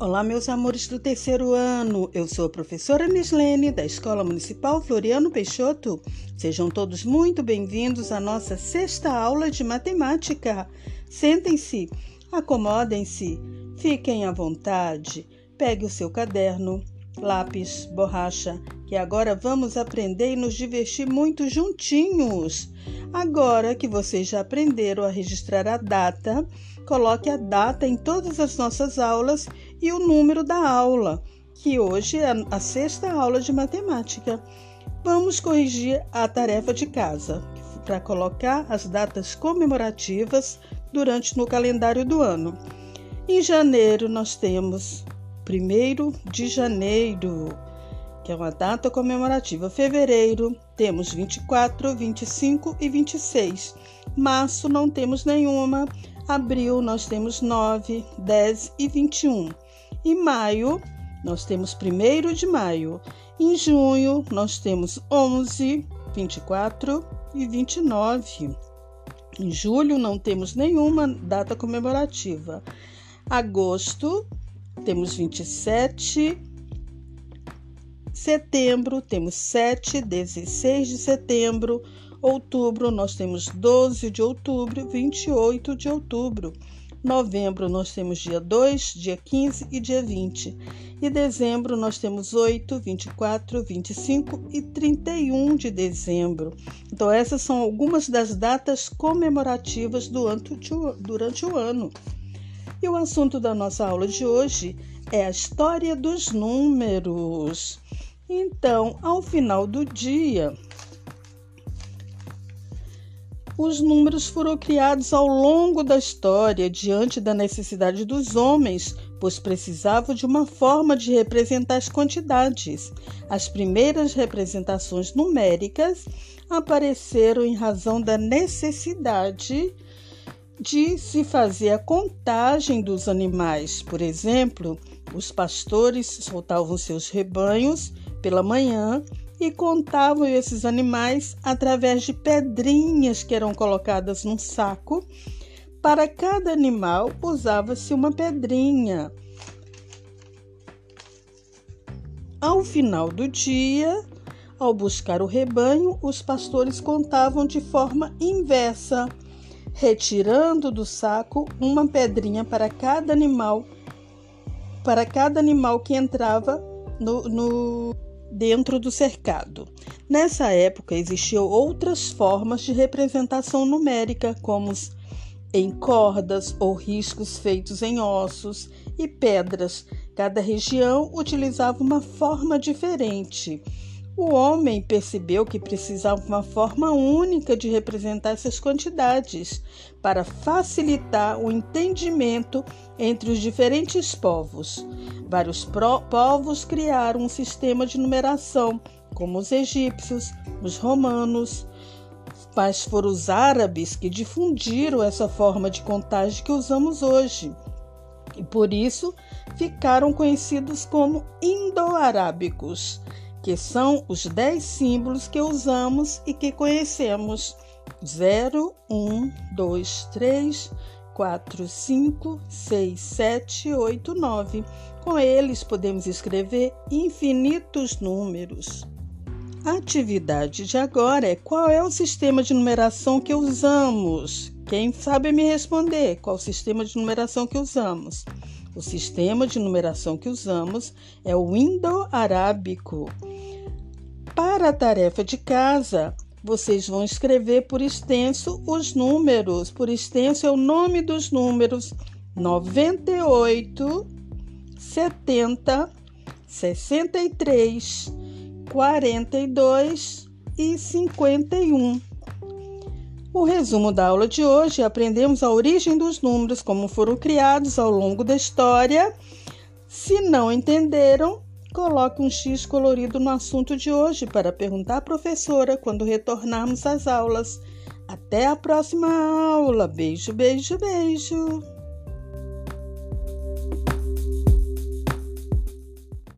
Olá, meus amores do terceiro ano. Eu sou a professora Mislene, da Escola Municipal Floriano Peixoto. Sejam todos muito bem-vindos à nossa sexta aula de matemática. Sentem-se, acomodem-se, fiquem à vontade, pegue o seu caderno, lápis, borracha, que agora vamos aprender e nos divertir muito juntinhos. Agora que vocês já aprenderam a registrar a data, coloque a data em todas as nossas aulas e o número da aula, que hoje é a sexta aula de matemática. Vamos corrigir a tarefa de casa para colocar as datas comemorativas durante no calendário do ano. Em janeiro nós temos 1 de janeiro, que é uma data comemorativa. Fevereiro temos 24, 25 e 26. Março não temos nenhuma. Abril nós temos 9, 10 e 21. Em maio nós temos 1 de maio. Em junho nós temos 11, 24 e 29. Em julho não temos nenhuma data comemorativa. Agosto temos 27. Setembro temos 7, 16 de setembro. Outubro, nós temos 12 de outubro, 28 de outubro. Novembro, nós temos dia 2, dia 15 e dia 20. E dezembro, nós temos 8, 24, 25 e 31 de dezembro. Então, essas são algumas das datas comemorativas durante o ano. E o assunto da nossa aula de hoje é a história dos números. Então, ao final do dia, os números foram criados ao longo da história, diante da necessidade dos homens, pois precisavam de uma forma de representar as quantidades. As primeiras representações numéricas apareceram em razão da necessidade de se fazer a contagem dos animais. Por exemplo, os pastores soltavam seus rebanhos pela manhã e contavam esses animais através de pedrinhas que eram colocadas num saco. Para cada animal usava-se uma pedrinha. Ao final do dia, ao buscar o rebanho, os pastores contavam de forma inversa, retirando do saco uma pedrinha para cada animal, para cada animal que entrava no, no dentro do cercado. Nessa época existiam outras formas de representação numérica, como em cordas ou riscos feitos em ossos e pedras. Cada região utilizava uma forma diferente. O homem percebeu que precisava uma forma única de representar essas quantidades para facilitar o entendimento entre os diferentes povos. Vários povos criaram um sistema de numeração, como os egípcios, os romanos, mas foram os árabes que difundiram essa forma de contagem que usamos hoje. E por isso ficaram conhecidos como indo-arábicos que são os 10 símbolos que usamos e que conhecemos: 0, 1, 2, 3, 4, 5, 6, 7, 8, 9. Com eles podemos escrever infinitos números. A atividade de agora é qual é o sistema de numeração que usamos? Quem sabe me responder qual o sistema de numeração que usamos? O sistema de numeração que usamos é o indo-arábico. Para a tarefa de casa, vocês vão escrever por extenso os números. Por extenso é o nome dos números 98, 70, 63, 42 e 51. O resumo da aula de hoje aprendemos a origem dos números, como foram criados ao longo da história. Se não entenderam, Coloque um X colorido no assunto de hoje para perguntar à professora quando retornarmos às aulas. Até a próxima aula. Beijo, beijo, beijo.